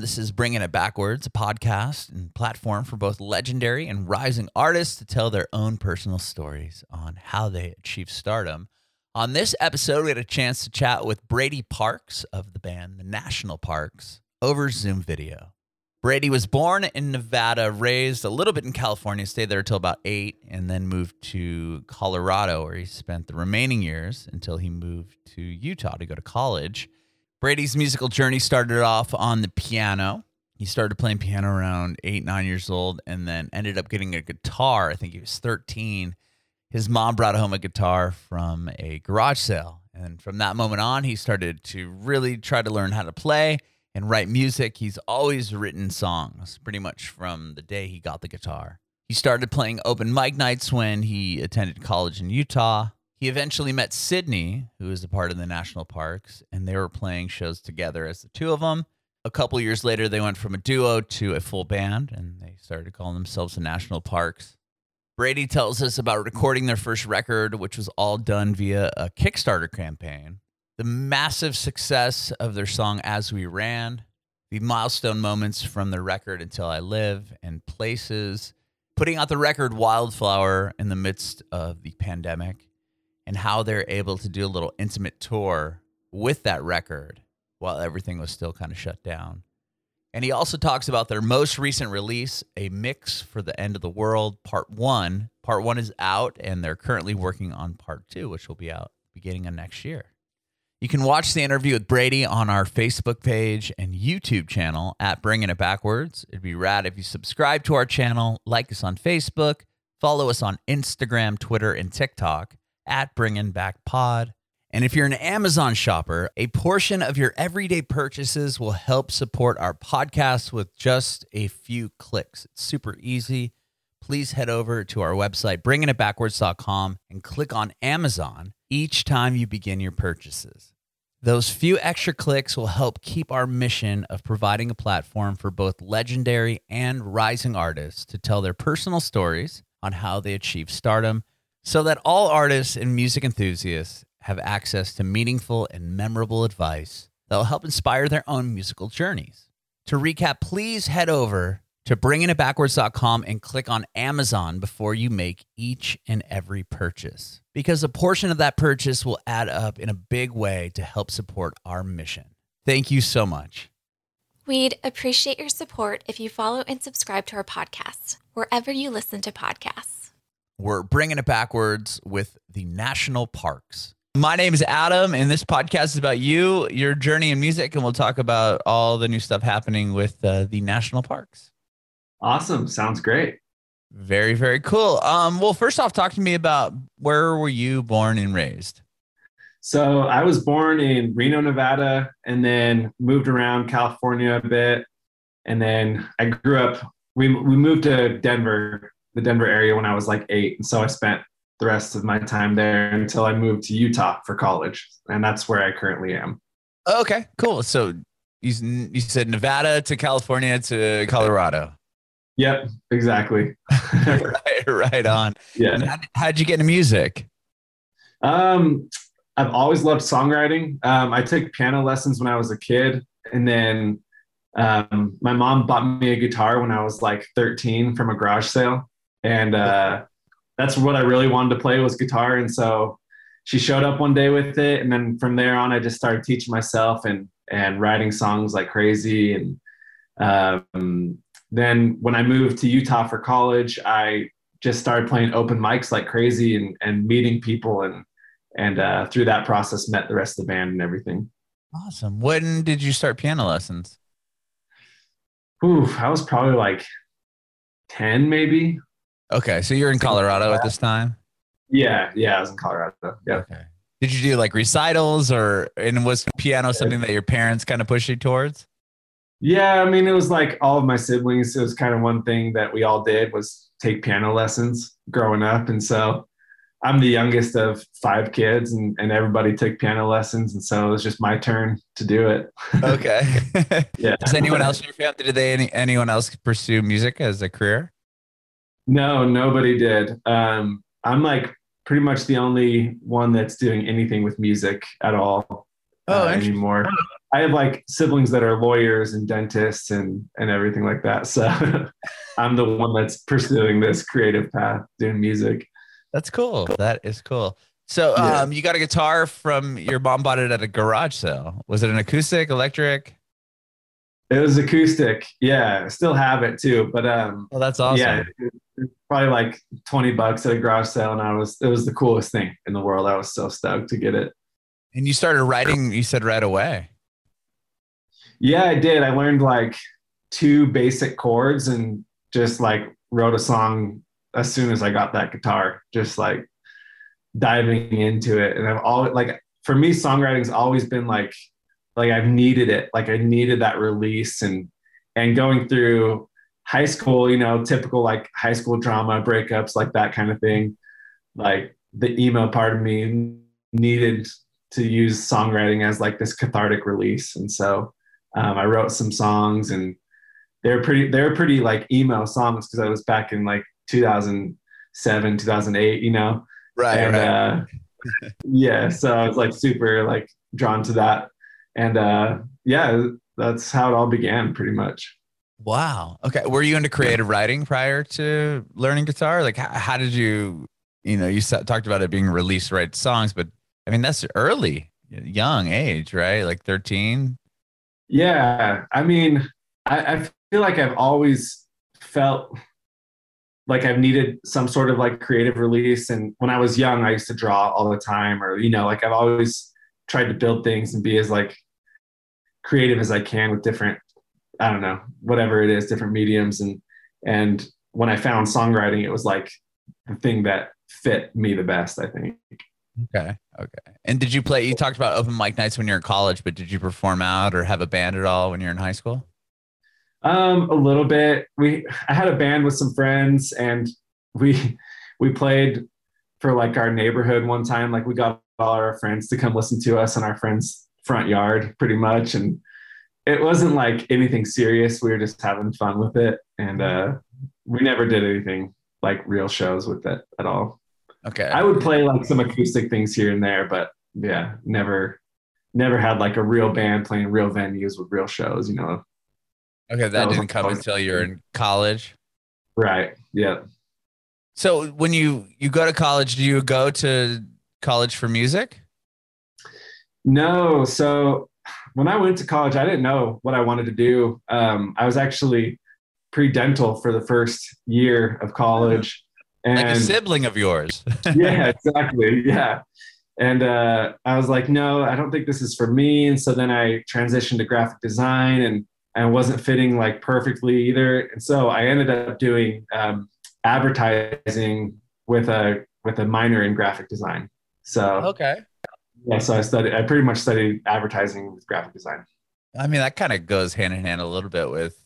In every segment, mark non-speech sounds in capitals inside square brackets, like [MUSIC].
This is Bringing It Backwards, a podcast and platform for both legendary and rising artists to tell their own personal stories on how they achieve stardom. On this episode, we had a chance to chat with Brady Parks of the band The National Parks over Zoom video. Brady was born in Nevada, raised a little bit in California, stayed there until about eight, and then moved to Colorado, where he spent the remaining years until he moved to Utah to go to college. Brady's musical journey started off on the piano. He started playing piano around eight, nine years old, and then ended up getting a guitar. I think he was 13. His mom brought home a guitar from a garage sale. And from that moment on, he started to really try to learn how to play and write music. He's always written songs pretty much from the day he got the guitar. He started playing open mic nights when he attended college in Utah. He eventually met Sydney, who is a part of the national parks, and they were playing shows together as the two of them. A couple years later, they went from a duo to a full band, and they started calling themselves the National Parks. Brady tells us about recording their first record, which was all done via a Kickstarter campaign, the massive success of their song As We Ran, the milestone moments from the record Until I Live, and places, putting out the record Wildflower in the midst of the pandemic, and how they're able to do a little intimate tour with that record while everything was still kind of shut down. And he also talks about their most recent release, A Mix for the End of the World, Part One. Part One is out, and they're currently working on Part Two, which will be out beginning of next year. You can watch the interview with Brady on our Facebook page and YouTube channel at Bringing It Backwards. It'd be rad if you subscribe to our channel, like us on Facebook, follow us on Instagram, Twitter, and TikTok at Bringing Back Pod. And if you're an Amazon shopper, a portion of your everyday purchases will help support our podcast with just a few clicks. It's super easy. Please head over to our website, bringingitbackwards.com, and click on Amazon each time you begin your purchases. Those few extra clicks will help keep our mission of providing a platform for both legendary and rising artists to tell their personal stories on how they achieve stardom so that all artists and music enthusiasts have access to meaningful and memorable advice that will help inspire their own musical journeys. To recap, please head over to bringingitbackwards.com and click on Amazon before you make each and every purchase because a portion of that purchase will add up in a big way to help support our mission. Thank you so much. We'd appreciate your support if you follow and subscribe to our podcast wherever you listen to podcasts. We're bringing it backwards with the national parks. My name is Adam, and this podcast is about you, your journey in music, and we'll talk about all the new stuff happening with uh, the national parks. Awesome. Sounds great. Very, very cool. Um, well, first off, talk to me about where were you born and raised? So I was born in Reno, Nevada, and then moved around California a bit. And then I grew up, we, we moved to Denver, the Denver area when I was like eight. And so I spent the rest of my time there until I moved to Utah for college, and that's where I currently am. Okay, cool. So you you said Nevada to California to Colorado. Yep, exactly. [LAUGHS] [LAUGHS] right, right on. Yeah. How, how'd you get into music? Um, I've always loved songwriting. Um, I took piano lessons when I was a kid, and then um, my mom bought me a guitar when I was like 13 from a garage sale, and uh, that's what I really wanted to play was guitar. And so she showed up one day with it. And then from there on, I just started teaching myself and, and writing songs like crazy. And um, then when I moved to Utah for college, I just started playing open mics like crazy and, and meeting people. And, and uh, through that process, met the rest of the band and everything. Awesome. When did you start piano lessons? Ooh, I was probably like 10 maybe Okay, so you're in Colorado at this time. Yeah, yeah, I was in Colorado. Yeah. Okay. Did you do like recitals or and was piano something that your parents kind of pushed you towards? Yeah, I mean, it was like all of my siblings. It was kind of one thing that we all did was take piano lessons growing up, and so I'm the youngest of five kids, and, and everybody took piano lessons, and so it was just my turn to do it. okay. [LAUGHS] yeah. Does anyone else in your family did they any, anyone else pursue music as a career? No, nobody did. Um, I'm like pretty much the only one that's doing anything with music at all oh, uh, anymore. I have like siblings that are lawyers and dentists and and everything like that. So [LAUGHS] I'm the one that's pursuing this creative path, doing music. That's cool. That is cool. So Yeah. um, you got a guitar from your mom bought it at a garage sale. Was it an acoustic, electric? It was acoustic. Yeah, still have it too. But um, Oh, that's awesome. yeah, it- probably like 20 bucks at a garage sale, and I was it was the coolest thing in the world. I was so stoked to get it. And you started writing, you said right away. Yeah, I did. I learned like two basic chords and just like wrote a song as soon as I got that guitar, just like diving into it. And I've always like for me, songwriting's always been like like I've needed it. Like I needed that release and and going through high school, you know, typical like high school drama, breakups, like that kind of thing. Like the emo part of me needed to use songwriting as like this cathartic release. And so um, I wrote some songs and they're pretty, they're pretty like emo songs because I was back in like 2007, 2008, you know? Right. and uh, yeah, so I was like super like drawn to that. And uh, yeah, that's how it all began pretty much. Wow. Okay. Were you into creative writing prior to learning guitar? Like, how, how did you, you know, you talked about it being released to write songs, but I mean, that's early, young age, right? Like 13. Yeah, I mean, I, I feel like I've always felt like I've needed some sort of like creative release. And when I was young, I used to draw all the time, or you know, like I've always tried to build things and be as like creative as I can with different, I don't know, whatever it is, different mediums. And and when I found songwriting, it was like the thing that fit me the best, I think. Okay. Okay. And did you play? You talked about open mic nights when you're in college, but did you perform out or have a band at all when you're in high school? Um, a little bit. We I had a band with some friends and we we played for like our neighborhood one time. Like we got all our friends to come listen to us in our friend's front yard pretty much. And it wasn't like anything serious. We were just having fun with it. And uh we never did anything like real shows with it at all. Okay. I would play like some acoustic things here and there, but yeah, never never had like a real band playing real venues with real shows, you know. okay. That that didn't come fun. until you're in college. Right. Yeah. So when you you go to college, do you go to college for music? No. So when I went to college, I didn't know what I wanted to do. Um, I was actually pre-dental for the first year of college. And Like a sibling of yours. [LAUGHS] yeah, exactly. Yeah. And uh, I was like, no, I don't think this is for me. And so then I transitioned to graphic design and I wasn't fitting like perfectly either. And so I ended up doing um, advertising with a with a minor in graphic design. So okay. Yeah, so I studied. I pretty much studied advertising with graphic design. I mean, that kind of goes hand in hand a little bit with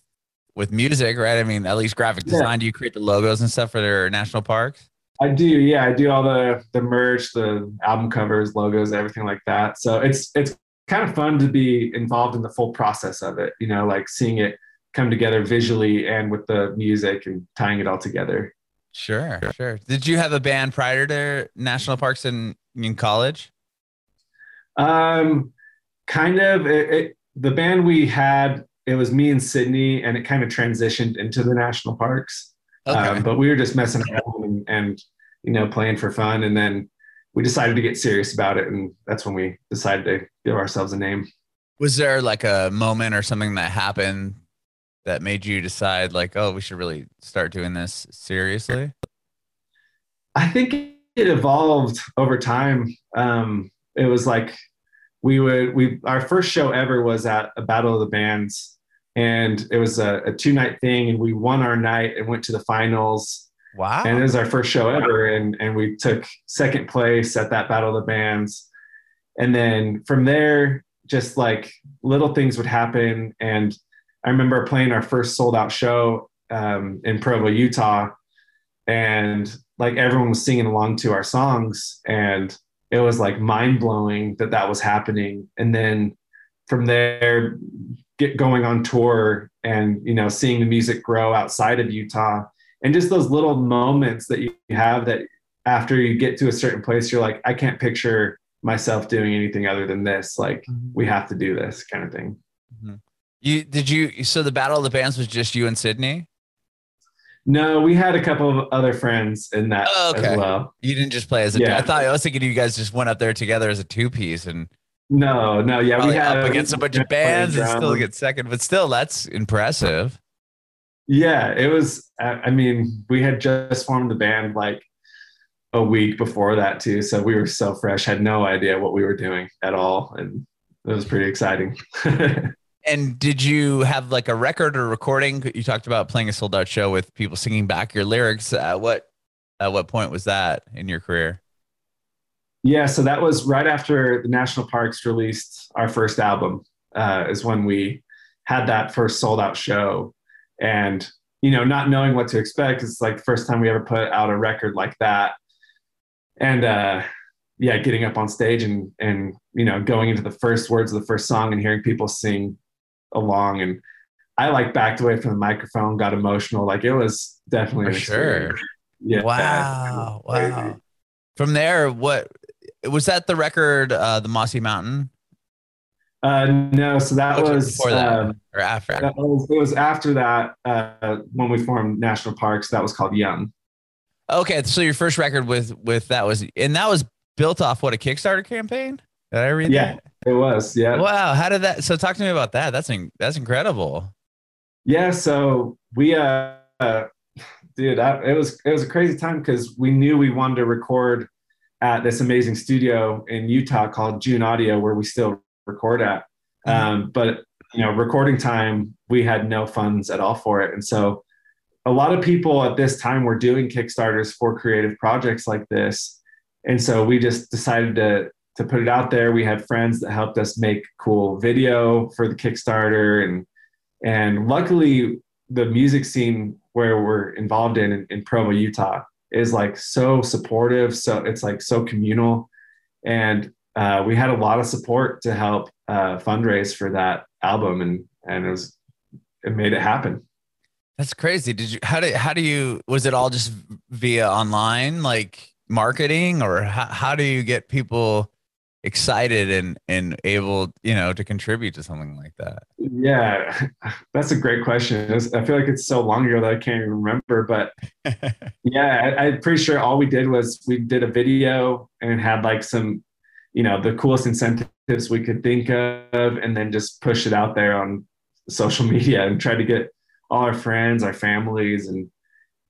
with music, right? I mean, at least graphic Yeah. design. Do you create the logos and stuff for their national parks? I do, yeah. I do all the the merch, the album covers, logos, everything like that. So it's it's kind of fun to be involved in the full process of it. You know, like seeing it come together visually and with the music and tying it all together. Sure, sure. Did you have a band prior to national parks in in college? Um, kind of. It, it, the band we had, it was me and Sydney, and it kind of transitioned into the national parks. Okay. Um, but we were just messing around and, and you know playing for fun, and then we decided to get serious about it, and that's when we decided to give ourselves a name. Was there like a moment or something that happened that made you decide, like, oh, we should really start doing this seriously? I think it evolved over time. Um, it was like we would we our first show ever was at a battle of the bands, and it was a, a two night thing, and we won our night and went to the finals. Wow. and it was our first show ever and and we took second place at that battle of the bands. And then from there just like little things would happen. And i remember playing our first sold out show um, in provo utah. And like everyone was singing along to our songs. And it was like mind blowing that that was happening and then from there get going on tour and you know seeing the music grow outside of utah and just those little moments that you have that after you get to a certain place you're like i can't picture myself doing anything other than this. Like mm-hmm. we have to do this kind of thing. Mm-hmm. You did you so the battle of the bands was just you and Sydney? No, we had a couple of other friends in that Oh, okay. as well. You didn't just play as a Yeah. I thought I was thinking you guys just went up there together as a two piece and No, no, yeah, we had up against a bunch of bands and still get second, but still that's impressive. Yeah, it was. I I mean, we had just formed the band like a week before that too, so we were so fresh, had no idea what we were doing at all, and it was pretty exciting. [LAUGHS] And did you have like a record or recording? You talked about playing a sold out show with people singing back your lyrics. At what at what point was that in your career? yeah, so that was right after the National Parks released our first album. Uh, is when we had that first sold out show, and you know, not knowing what to expect. It's like the first time we ever put out a record like that, and uh, yeah, getting up on stage and and you know, going into the first words of the first song and hearing people sing along, and I like backed away from the microphone, got emotional. Like it was definitely For an sure. Yeah. Wow. it was crazy. Wow. From there, what was that the record, uh, the Mossy Mountain? Uh, no, so that Which was before that um, or after? that was, it was after that uh, when we formed national parks. That was called Young. Okay, so your first record with with that was and that was built off what a Kickstarter campaign? Did I read Yeah. It was, yeah. Wow, how did that so talk to me about that? That's in, that's incredible. yeah. So we, uh, uh dude, I, it was it was a crazy time because we knew we wanted to record at this amazing studio in Utah called June Audio, where we still record at. Mhm. Um, but you know, recording time, we had no funds at all for it, and so a lot of people at this time were doing Kickstarters for creative projects like this, and so we just decided to to put it out there. We had friends that helped us make cool video for the Kickstarter, and and luckily the music scene where we're involved in in, Provo, Utah, is like so supportive. So it's like so communal, and uh, we had a lot of support to help uh, fundraise for that album, and and it was it made it happen. That's crazy. Did you how do how do you was it all just via online like marketing or how, how do you get people excited and and able, you know, to contribute to something like that? Yeah, [LAUGHS] that's a great question. I feel like it's so long ago that I can't even remember, but [LAUGHS] yeah, I, I'm pretty sure all we did was we did a video and had like some, you know, the coolest incentives we could think of, and then just push it out there on social [LAUGHS] media and try to get all our friends, our families, and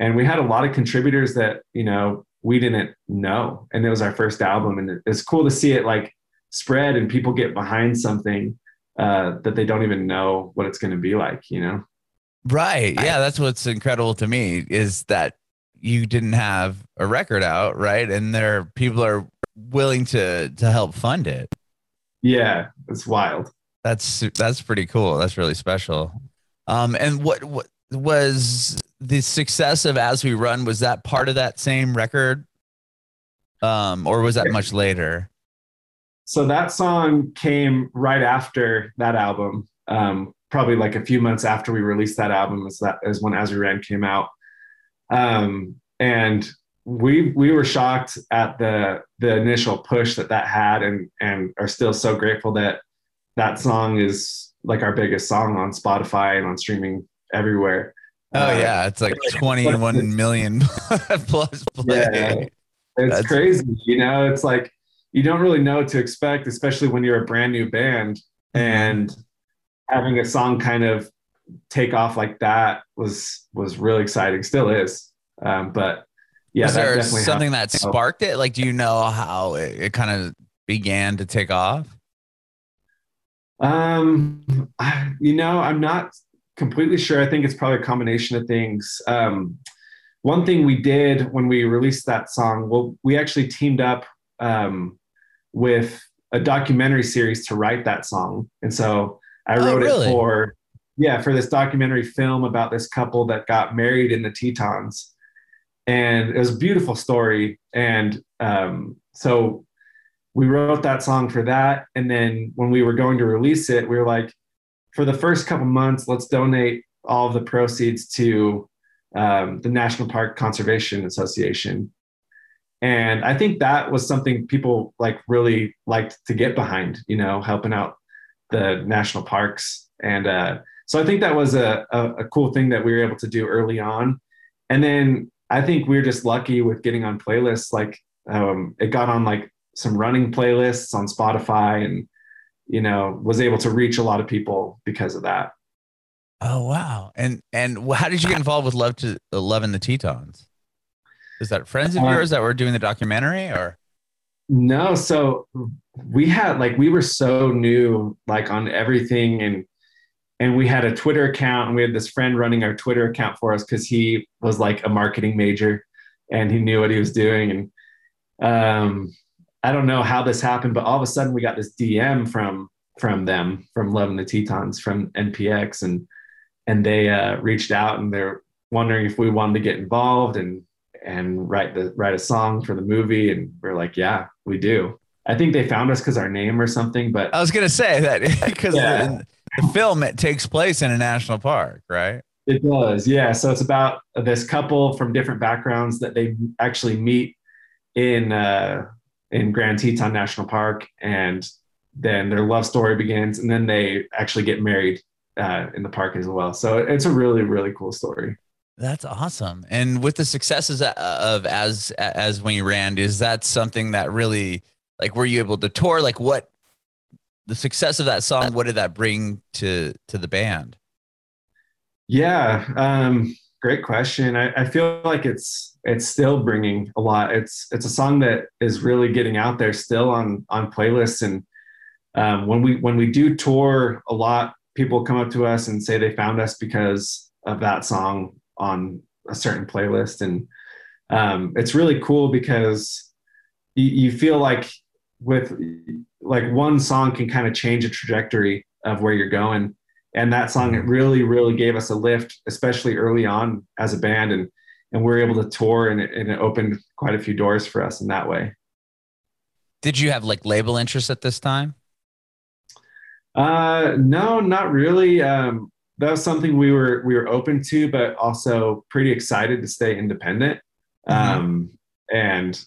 and we had a lot of contributors that you know we didn't know, and it was our first album, and it's cool to see it like spread and people get behind something uh, that they don't even know what it's going to be like, you know. Right. Yeah, that's what's incredible to me is that you didn't have a record out, right? And there people are willing to to help fund it. Yeah, it's wild. That's that's pretty cool. That's really special. Um, and what what was the success of As We Run? Was that part of that same record, um, or was that much later? So that song came right after that album. Um, probably like a few months after we released that album is that is when As We Ran came out. Um, and we we were shocked at the the initial push that that had, and and are still so grateful that that song is like our biggest song on Spotify and on streaming everywhere. Oh Uh, yeah, it's like [LAUGHS] twenty one million [LAUGHS] plus play. Yeah. It's That's- crazy, you know. It's like you don't really know what to expect, especially when you're a brand new band, Mm-hmm. and having a song kind of take off like that was was really exciting. Still is, um, but yeah, was there something helped. that sparked it? Like, do you know how it, it kind of began to take off? Um, I- you know, I'm not completely sure. I think it's probably a combination of things. Um, one thing we did when we released that song, well, we actually teamed up um, with a documentary series to write that song, and so I Oh, wrote really? it for yeah for this documentary film about this couple that got married in the Tetons, and it was a beautiful story. And um, so we wrote that song for that and then when we were going to release it we were like for the first couple months let's donate all of the proceeds to um, the national park conservation association And I think that was something people like really liked to get behind, you know, helping out the national parks. And uh, so I think that was a, a, a cool thing that we were able to do early on. And then I think we are just lucky with getting on playlists. Like um, it got on like some running playlists on Spotify and, you know, was able to reach a lot of people because of that. Oh wow! And and how did you get involved with Love to Love and the Tetons? Is that friends of uh, yours that were doing the documentary, or? No, so we had like we were so new, like on everything, and and we had a Twitter account, and we had this friend running our Twitter account for us because he was like a marketing major, and he knew what he was doing, and um, I don't know how this happened, but all of a sudden we got this DM from from them from Love and the Tetons from NPX, and and they uh, reached out and they're wondering if we wanted to get involved and and write the write a song for the movie. And we're like yeah we do. I think they found us because our name or something but i was gonna say that [LAUGHS] because yeah. the, the film it takes place in a national park right? It does yeah. So it's about this couple from different backgrounds that they actually meet in uh in grand teton national park and then their love story begins and then they actually get married uh, in the park as well. So it's a really really cool story. That's awesome. And with the successes of as as when you ran, is that something that really like were you able to tour? Like what the success of that song? What did that bring to to the band? Yeah, um, great question. I, I feel like it's it's still bringing a lot. It's it's a song that is really getting out there still on on playlists. And um, when we when we do tour a lot people come up to us and say they found us because of that song on a certain playlist. And um, it's really cool because you, you feel like with like one song can kind of change a trajectory of where you're going. And that song it really really gave us a lift especially early on as a band. And and we are able to tour and it, and it opened quite a few doors for us in that way did you have like label interest at this time uh, no, not really. Um, that was something we were we were open to, but also pretty excited to stay independent. Mm-hmm. Um, and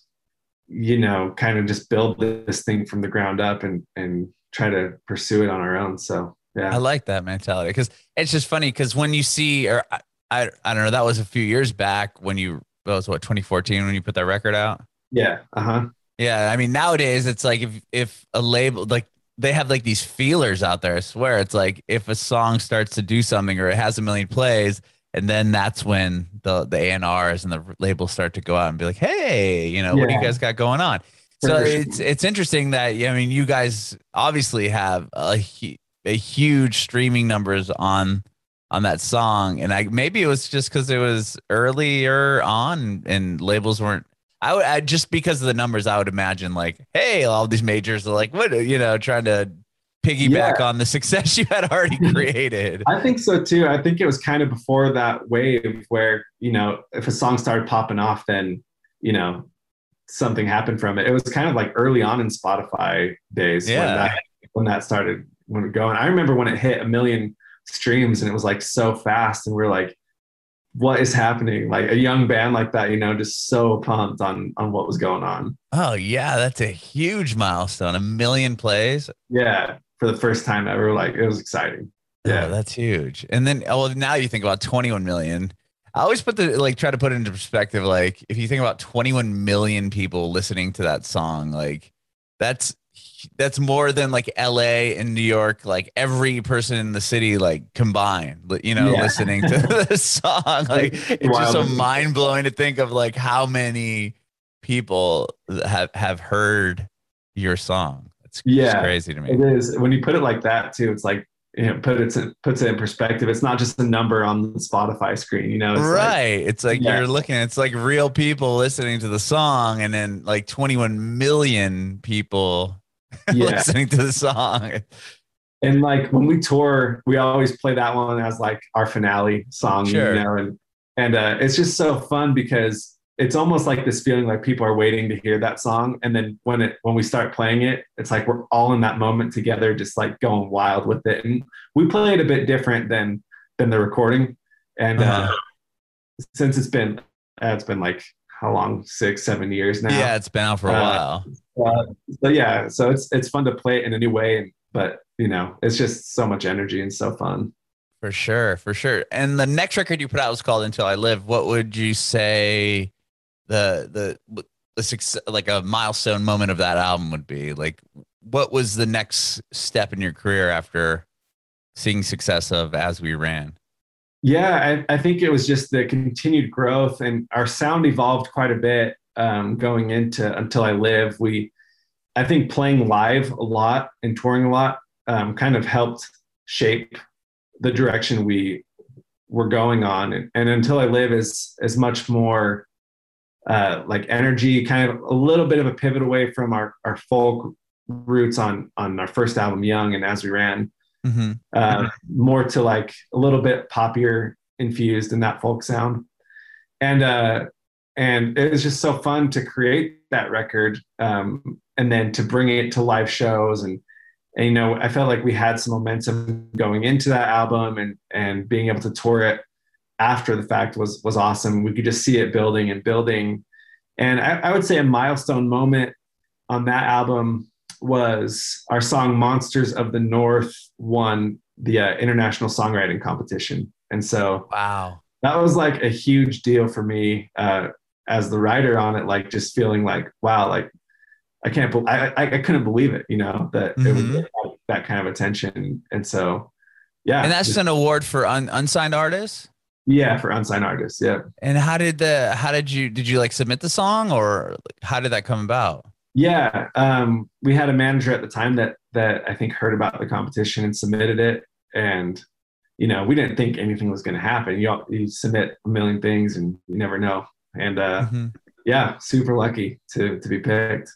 you know, kind of just build this thing from the ground up and and try to pursue it on our own. So yeah, I like that mentality because it's just funny because when you see or I, I don't know that was a few years back when you that was what 2014 when you put that record out. Yeah. Uh huh. Yeah, I mean nowadays it's like if if a label like they have like these feelers out there. I swear it's like if a song starts to do something or it has a million plays, and then that's when the the A&Rs the labels start to go out and be like, hey, you know, yeah. what do you guys got going on? So it's it's interesting that I mean you guys obviously have a a huge streaming numbers on on that song, and I maybe it was just because it was earlier on and labels weren't I would I, just because of the numbers, I would imagine like, hey, all these majors are like, what you know, trying to piggyback yeah. on the [LAUGHS] success you had already [LAUGHS] created. I think so too. I think it was kind of before that wave where you know, if a song started popping off, then you know, something happened from it. It was kind of like early on in Spotify days yeah. when that when that started when it going. I remember when it hit a million streams and it was like so fast, and we are like what is happening? Like a young band like that you know just so pumped on on what was going on. Oh yeah that's a huge milestone a million plays? Yeah for the first time ever like it was exciting. Oh, yeah. oh, that's huge. And then oh well, now you think about 21 million. I always put the like try to put it into perspective like if you think about 21 million people listening to that song like that's that's more than like LA and New York, like every person in the city, like combined, you know, yeah. listening to [LAUGHS] the song. Like it's just so mind blowing to think of like how many people have have heard your song. It's yeah, crazy to me. It is when you put it like that too. It's like you know, put it puts it in perspective. It's not just a number on the Spotify screen, you know. It's right. Like, it's like yeah. you're looking. It's like real people listening to the song, and then like 21 million people [LAUGHS] yeah. listening to the song. And like when we tour, we always play that one as like our finale song, sure. you know, and and uh, it's just so fun because it's almost like this feeling like people are waiting to hear that song, and then when it when we start playing it, it's like we're all in that moment together, just like going wild with it. And we play it a bit different than than the recording, and uh, uh-huh. uh, since it's been uh, it's been like how long six seven years now. Yeah, it's been out for a Uh, while. Uh, but yeah, so it's it's fun to play it in a new way, but you know, it's just so much energy and so fun. For sure, for sure. And the next record you put out was called "Until I Live." What would you say the the the success, like a milestone moment of that album would be? Like, what was the next step in your career after seeing success of "As We Ran"? Yeah, I, I think it was just the continued growth, and our sound evolved quite a bit um, going into "Until I Live." We, I think, playing live a lot and touring a lot um, kind of helped shape the direction we were going on. And, and until I live is is much more uh, like energy, kind of a little bit of a pivot away from our our folk roots on on our first album, Young, and as we ran, Mm-hmm. uh, more to like a little bit poppier infused in that folk sound. And uh, and it was just so fun to create that record um, and then to bring it to live shows and and you know I felt like we had some momentum going into that album and and being able to tour it after the fact was was awesome. We could just see it building and building. And I, I would say a milestone moment on that album was our song "Monsters of the North" won the uh, international songwriting competition, and so Wow. that was like a huge deal for me uh, as the writer on it. Like just feeling like, wow, like I can't, be- I, I, I couldn't believe it, you know, that it Mhm. would get that kind of attention, and so yeah, And that's just- an award for un- unsigned artists. yeah for unsigned artists, yeah. And how did the how did you did you like submit the song or how did that come about? Yeah, um, we had a manager at the time that that I think heard about the competition and submitted it, and you know we didn't think anything was going to happen. You you submit a million things and you never know. And uh, Mhm. yeah, super lucky to to be picked.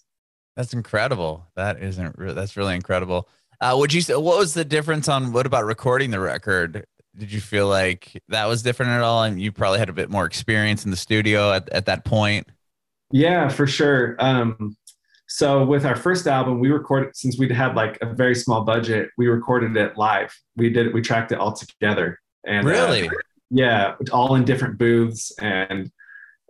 That's incredible. That isn't. Re- that's really incredible. Uh, would you say what was the difference on what about recording the record? Did you feel like that was different at all? And you probably had a bit more experience in the studio at, at that point. Yeah, for sure. Um, so with our first album, we recorded since we'd had like a very small budget, we recorded it live. We did we tracked it all together. And uh, Really? yeah, all in different booths, and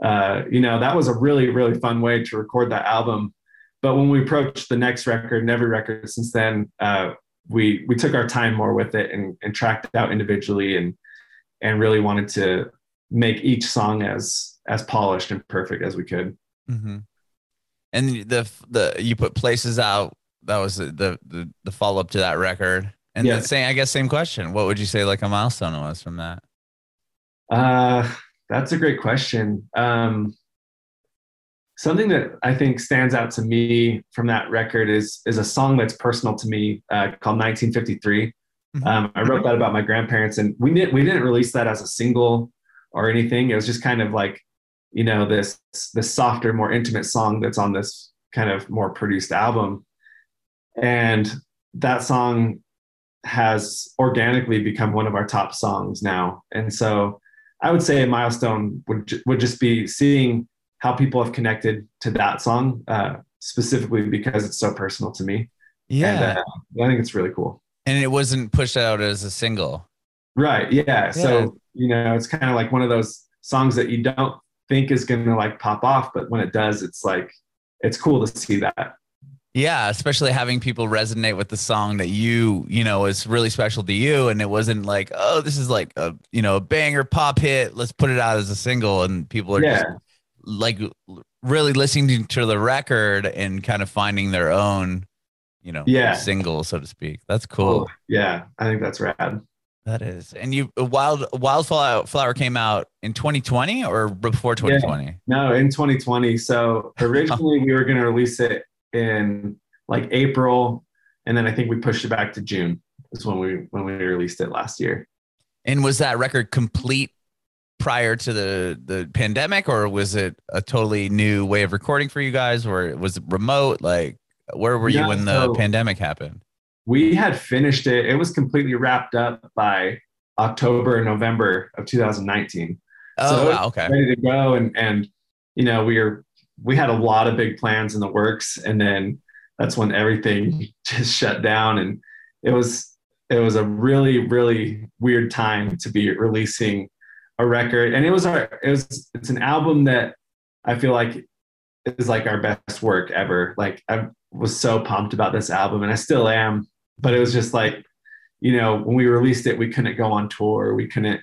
uh, you know that was a really really fun way to record that album. But when we approached the next record and every record since then, uh, we we took our time more with it and, and tracked it out individually and and really wanted to make each song as as polished and perfect as we could. Mm-hmm. And the the you put places out. That was the the the, the follow up to that record. And Yeah. the same, I guess, same question. What would you say like a milestone was from that? Uh, that's a great question. Um, something that I think stands out to me from that record is is a song that's personal to me uh, called 1953. Mhm. Um, I wrote that about my grandparents, and we didn't we didn't release that as a single or anything. It was just kind of like, you know, this this softer, more intimate song that's on this kind of more produced album, and that song has organically become one of our top songs now. And so I would say a milestone would would just be seeing how people have connected to that song uh, specifically because it's so personal to me. Yeah. And, uh, I think it's really cool. and it wasn't pushed out as a single. Right. Yeah. Yeah. So, you know, it's kind of like one of those songs that you don't think is going to like pop off, but when it does, it's like, it's cool to see that. Yeah, especially having people resonate with the song that you, you know, is really special to you. And it wasn't like, oh, this is like a, you know, a banger pop hit. Let's put it out as a single. And people are Yeah. just like really listening to the record and kind of finding their own, you know, Yeah. single, so to speak. That's cool. Oh, yeah. I think that's rad. That is. And you, uh, Wild, Wildflower Flower came out in 2020 or before 2020? No, in 2020. So [LAUGHS] originally we were going to release it in like April, and then I think we pushed it back to June. Is when we when we released it last year. And was that record complete prior to the the pandemic, or was it a totally new way of recording for you guys, or was it remote? Like, where were you when the so- pandemic happened? We had finished it. It was completely wrapped up by October, November of 2019. Oh, So- wow, okay. ready to go and and you know we were we had a lot of big plans in the works and then that's when everything [LAUGHS] just shut down and it was it was a really really weird time to be releasing a record and it was our it was it's an album that I feel like is like our best work ever. Like I was so pumped about this album and I still am, but it was just like, you know, when we released it, we couldn't go on tour. We couldn't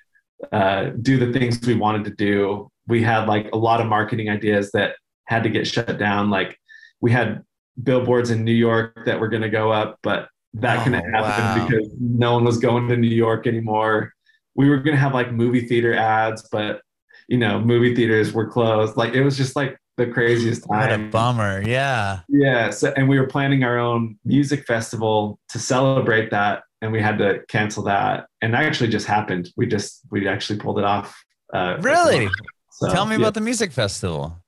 uh, do the things we wanted to do. We had like a lot of marketing ideas that had to get shut down. Like we had billboards in New York that were going to go up, but that oh, couldn't happen wow. because no one was going to New York anymore. We were going to have like movie theater ads, but you know, movie theaters were closed. Like it was just like the craziest time. What a bummer. Yeah. Yeah. So, and we were planning our own music festival to celebrate that, and we had to cancel that. And that actually just happened. We just we actually pulled it off. Uh, really? So, Tell me yeah. about the music festival.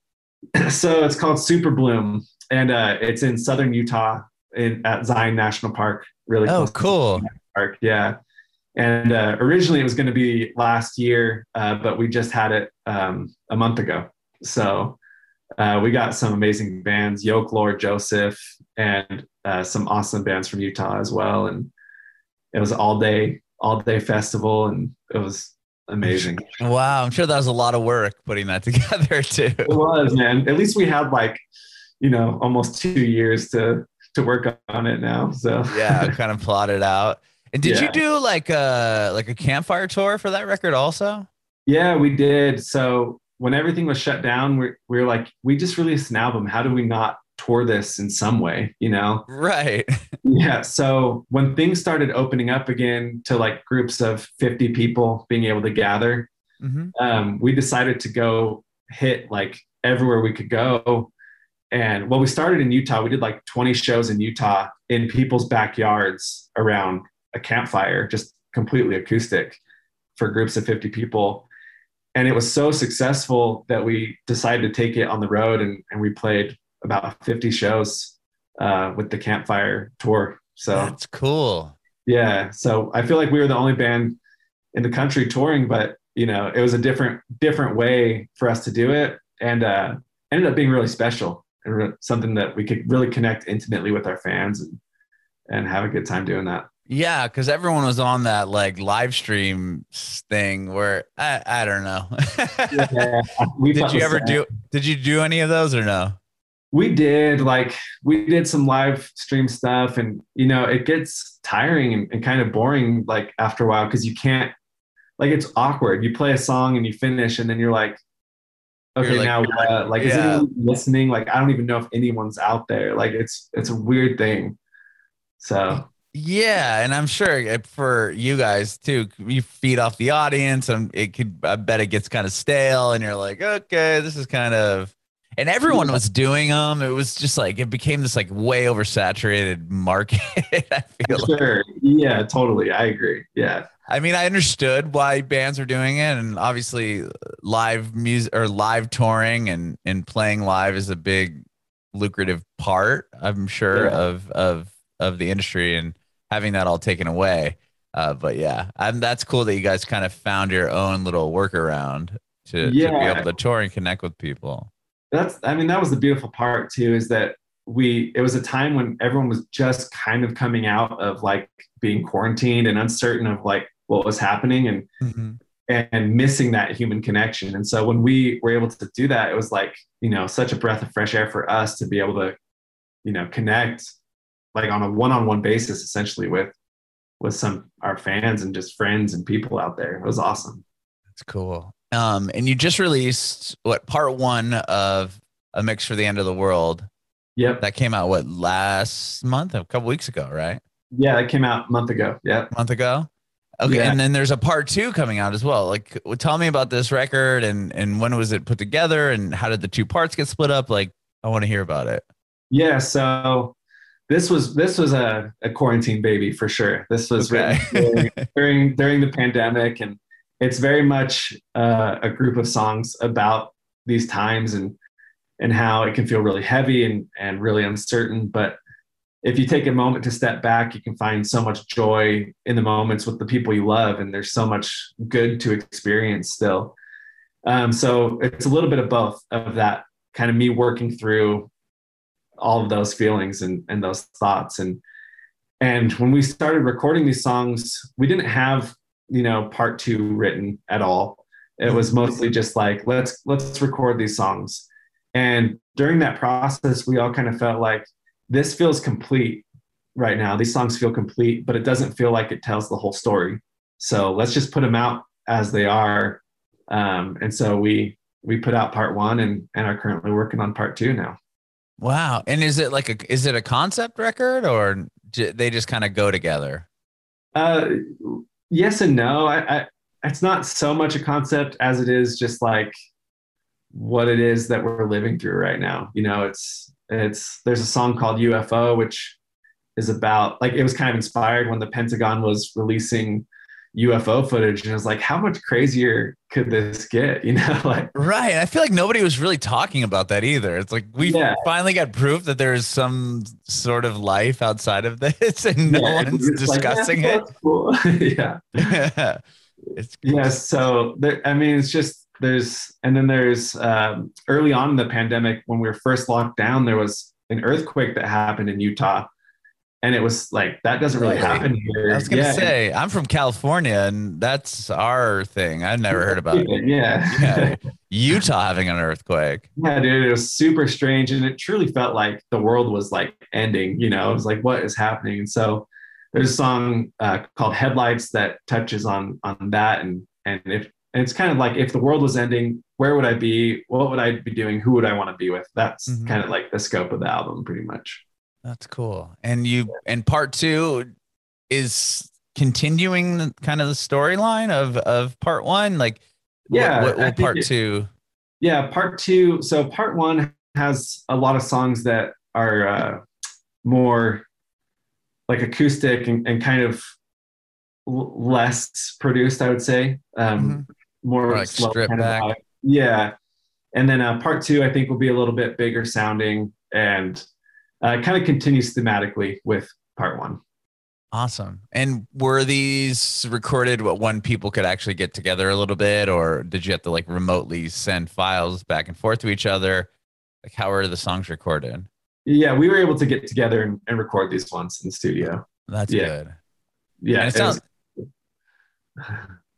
[CLEARS THROAT] so it's called Super Bloom, and uh, it's in southern Utah in at Zion National Park. Really. Oh, cool. Park. Yeah. And uh, originally it was going to be last year, uh, but we just had it um, a month ago. So uh, we got some amazing bands, Yoke Lore Joseph, and uh, some awesome bands from Utah as well. And it was all day, all day festival, and it was amazing. Wow, I'm sure that was a lot of work putting that [LAUGHS] together too. It was, man. At least we had like, you know, almost two years to to work on it now. So yeah, kind of plot it out. And did yeah. you do like a like a campfire tour for that record also? Yeah, we did. So when everything was shut down, we, we were like, we just released an album. How do we not tour this in some way? You know? Right. [LAUGHS] yeah. So when things started opening up again to like groups of 50 people being able to gather, mm-hmm. um, we decided to go hit like everywhere we could go. And well, we started in Utah. We did like 20 shows in Utah in people's backyards around a campfire, just completely acoustic for groups of 50 people and it was so successful that we decided to take it on the road and, and we played about 50 shows uh, with the campfire tour. So that's cool. Yeah so i feel like we were the only band in the country touring but you know it was a different different way for us to do it. And uh, ended up being really special and re- something that we could really connect intimately with our fans and and have a good time doing that. Yeah, because everyone was on that like live stream thing where I, I don't know. [LAUGHS] yeah, did you ever do did you do any of those or no? We did like we did some live stream stuff and you know it gets tiring and, and kind of boring like after a while because you can't like it's awkward. You play a song and you finish and then you're like, okay, like, now uh, like yeah. is anyone listening? Like I don't even know if anyone's out there. Like it's it's a weird thing. So yeah, and I'm sure for you guys too, you feed off the audience, and it could. I bet it gets kind of stale, and you're like, okay, this is kind of. And everyone was doing them. It was just like it became this like way oversaturated market. [LAUGHS] I feel sure. Like. Yeah, totally. I agree. Yeah. I mean, I understood why bands are doing it, and obviously, live music or live touring and and playing live is a big lucrative part. I'm sure yeah. of of of the industry, and having that all taken away. Uh, but yeah, and that's cool that you guys kind of found your own little workaround to, yeah. to be able to tour and connect with people. That's, I mean, that was the beautiful part too, is that we, it was a time when everyone was just kind of coming out of like being quarantined and uncertain of like what was happening and, mm-hmm. and missing that human connection. And so when we were able to do that, it was like, you know, such a breath of fresh air for us to be able to, you know, connect like on a one-on-one basis essentially with with some our fans and just friends and people out there. It was awesome. That's cool. Um, and you just released what part one of a mix for the end of the world. Yep. That came out what last month, a couple weeks ago, right? Yeah, it came out a month ago. Yeah. A month ago. Okay. Yeah. And then there's a part two coming out as well. Like tell me about this record and and when was it put together and how did the two parts get split up? Like I want to hear about it. Yeah. So this was this was a, a quarantine baby for sure. This was okay. during, during, during the pandemic, and it's very much uh, a group of songs about these times and and how it can feel really heavy and and really uncertain. But if you take a moment to step back, you can find so much joy in the moments with the people you love, and there's so much good to experience still. Um, so it's a little bit of both of that kind of me working through all of those feelings and, and those thoughts and and when we started recording these songs we didn't have you know part two written at all it was mostly just like let's let's record these songs And during that process, we all kind of felt like this feels complete right now. These songs feel complete, but it doesn't feel like it tells the whole story. So let's just put them out as they are. Um, and so we we put out part one and and are currently working on part two now. Wow. And is it like a is it a concept record or they just kind of go together? Uh, yes and no. I, I it's not so much a concept as it is just like what it is that we're living through right now. You know, it's it's there's a song called UFO which is about like it was kind of inspired when the Pentagon was releasing UFO footage and I was like how much crazier could this get? [LAUGHS] You know like right I feel like nobody was really talking about that either. It's like we yeah. finally got proof that there's some sort of life outside of [LAUGHS] this and no yeah, one's discussing like, it. cool. [LAUGHS] yeah. Yeah it's yeah so there, I mean it's just there's and then there's um, early on in the pandemic when we were first locked down there was an earthquake that happened in utah and it was like that doesn't really happen here i was gonna yeah. say i'm from california and that's our thing I've never heard about it yeah. yeah [LAUGHS] utah having an earthquake yeah dude it was super strange and it truly felt like the world was like ending you know it was like what is happening and so there's a song uh, called headlights that touches on on that and and if and it's kind of like if the world was ending, where would I be? What would I be doing? Who would I want to be with? That's mm-hmm. kind of like the scope of the album, pretty much. That's cool. And you and part two is continuing the, kind of the storyline of of part one. Like, yeah, what, what, what part it, two? Yeah, part two. So part one has a lot of songs that are uh, more like acoustic and, and kind of less produced, I would say. Um, mm-hmm more like strip back. Of, yeah. And then uh, part two, I think, will be a little bit bigger sounding and uh, kind of continues thematically with part one. Awesome. And were these recorded what one people could actually get together a little bit, or did you have to like remotely send files back and forth to each other? Like, how are the songs recorded? Yeah, we were able to get together and, and record these ones in the studio. That's yeah. good. Yeah. it sounds. [LAUGHS]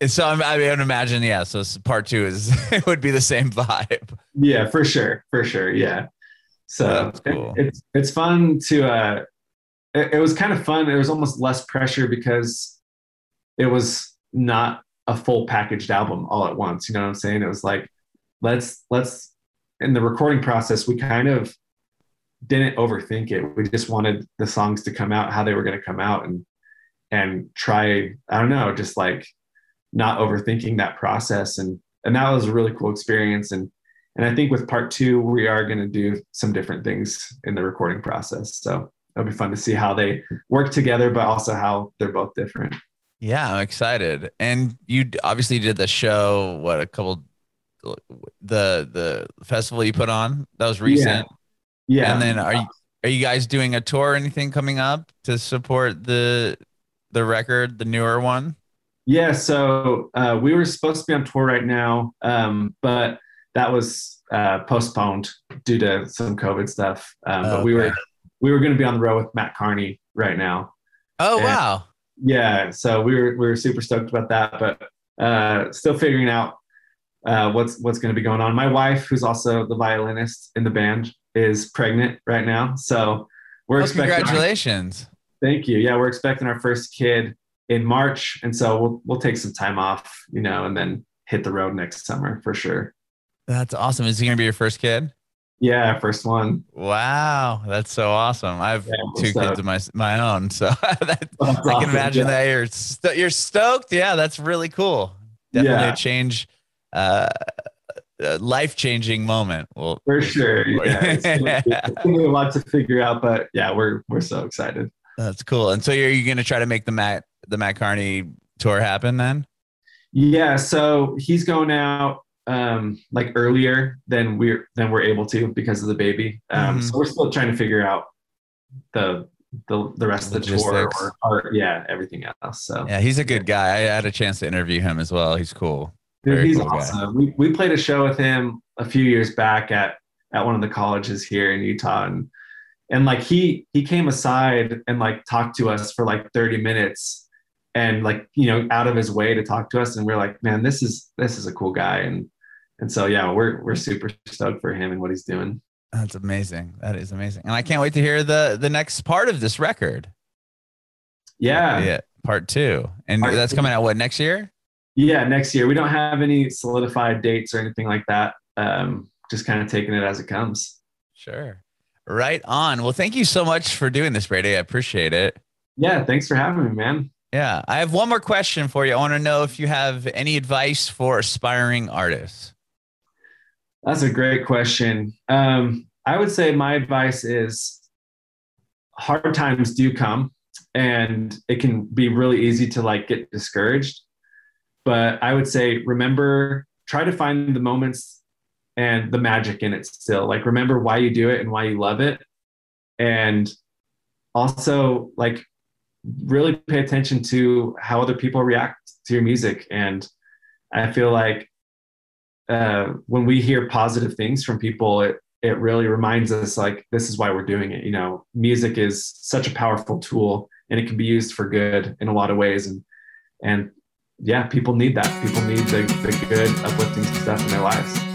So I'm, I would imagine, yeah. So part two is [LAUGHS] it would be the same vibe. Yeah, for sure, for sure. Yeah. So cool. it, it's it's fun to. uh it, it was kind of fun. It was almost less pressure because it was not a full packaged album all at once. You know what I'm saying? It was like let's let's in the recording process we kind of didn't overthink it. We just wanted the songs to come out how they were going to come out and and try I don't know, just like not overthinking that process and and that was a really cool experience and and I think with part two we are going to do some different things in the recording process. So it'll be fun to see how they work together but also how they're both different. Yeah I'm excited. And you obviously did the show what a couple the the festival you put on that was recent? Yeah, yeah. and then are you are you guys doing a tour or anything coming up to support the the record the newer one? Yeah, so uh, we were supposed to be on tour right now, um, but that was uh, postponed due to some COVID stuff. Um, but okay. we were we were going to be on the road with Mat Kearney right now. Oh and, wow! Yeah, so we were we were super stoked about that, but uh, still figuring out uh, what's what's going to be going on. My wife, who's also the violinist in the band, is pregnant right now, so we're oh, expecting. Congratulations! Our, thank you. Yeah, we're expecting our first kid in March, and so we'll we'll take some time off, you know, and then hit the road next summer for sure. That's awesome. Is he gonna be your first kid? Yeah, first one. Wow, that's so awesome. I have yeah, two kids of my my own, so [LAUGHS] that, I can awesome. imagine yeah. that you're st- you're stoked. Yeah, that's really cool. Definitely yeah. a change, uh, life changing moment. Well, for sure. [LAUGHS] Yeah, it's, gonna, it's gonna be a lot to figure out, but yeah, we're we're so excited. That's cool. And so, are you going to try to make the Matt the Mat Kearney tour happen then? Yeah, so he's going out um like earlier than we're than we're able to because of the baby. Um mm-hmm. so we're still trying to figure out the the the rest Logistics. of the tour or, or, yeah, everything else. So Yeah, he's a good guy. I had a chance to interview him as well. He's cool. Dude, he's cool awesome. We we played a show with him a few years back at at one of the colleges here in Utah and and like he he came aside and like talked to us for like 30 minutes and like you know out of his way to talk to us and we're like man this is this is a cool guy and and so yeah, we're we're super stoked for him and what he's doing. That's amazing. That is amazing. And I can't wait to hear the the next part of this record. Yeah. Yeah. Part two. And Part that's coming out what next year? Yeah, next year. We don't have any solidified dates or anything like that. Um, just kind of taking it as it comes. Sure. Right on. Well, thank you so much for doing this, Brady. I appreciate it. Yeah, thanks for having me, man. Yeah. I have one more question for you. I want to know if you have any advice for aspiring artists. That's a great question. Um, I would say my advice is hard times do come and it can be really easy to like get discouraged. But I would say remember, try to find the moments and the magic in it still. Like remember why you do it and why you love it. And also like really pay attention to how other people react to your music. And I feel like uh, when we hear positive things from people, it it really reminds us like this is why we're doing it. You know, music is such a powerful tool, and it can be used for good in a lot of ways. And and yeah, people need that. People need the the good, uplifting stuff in their lives.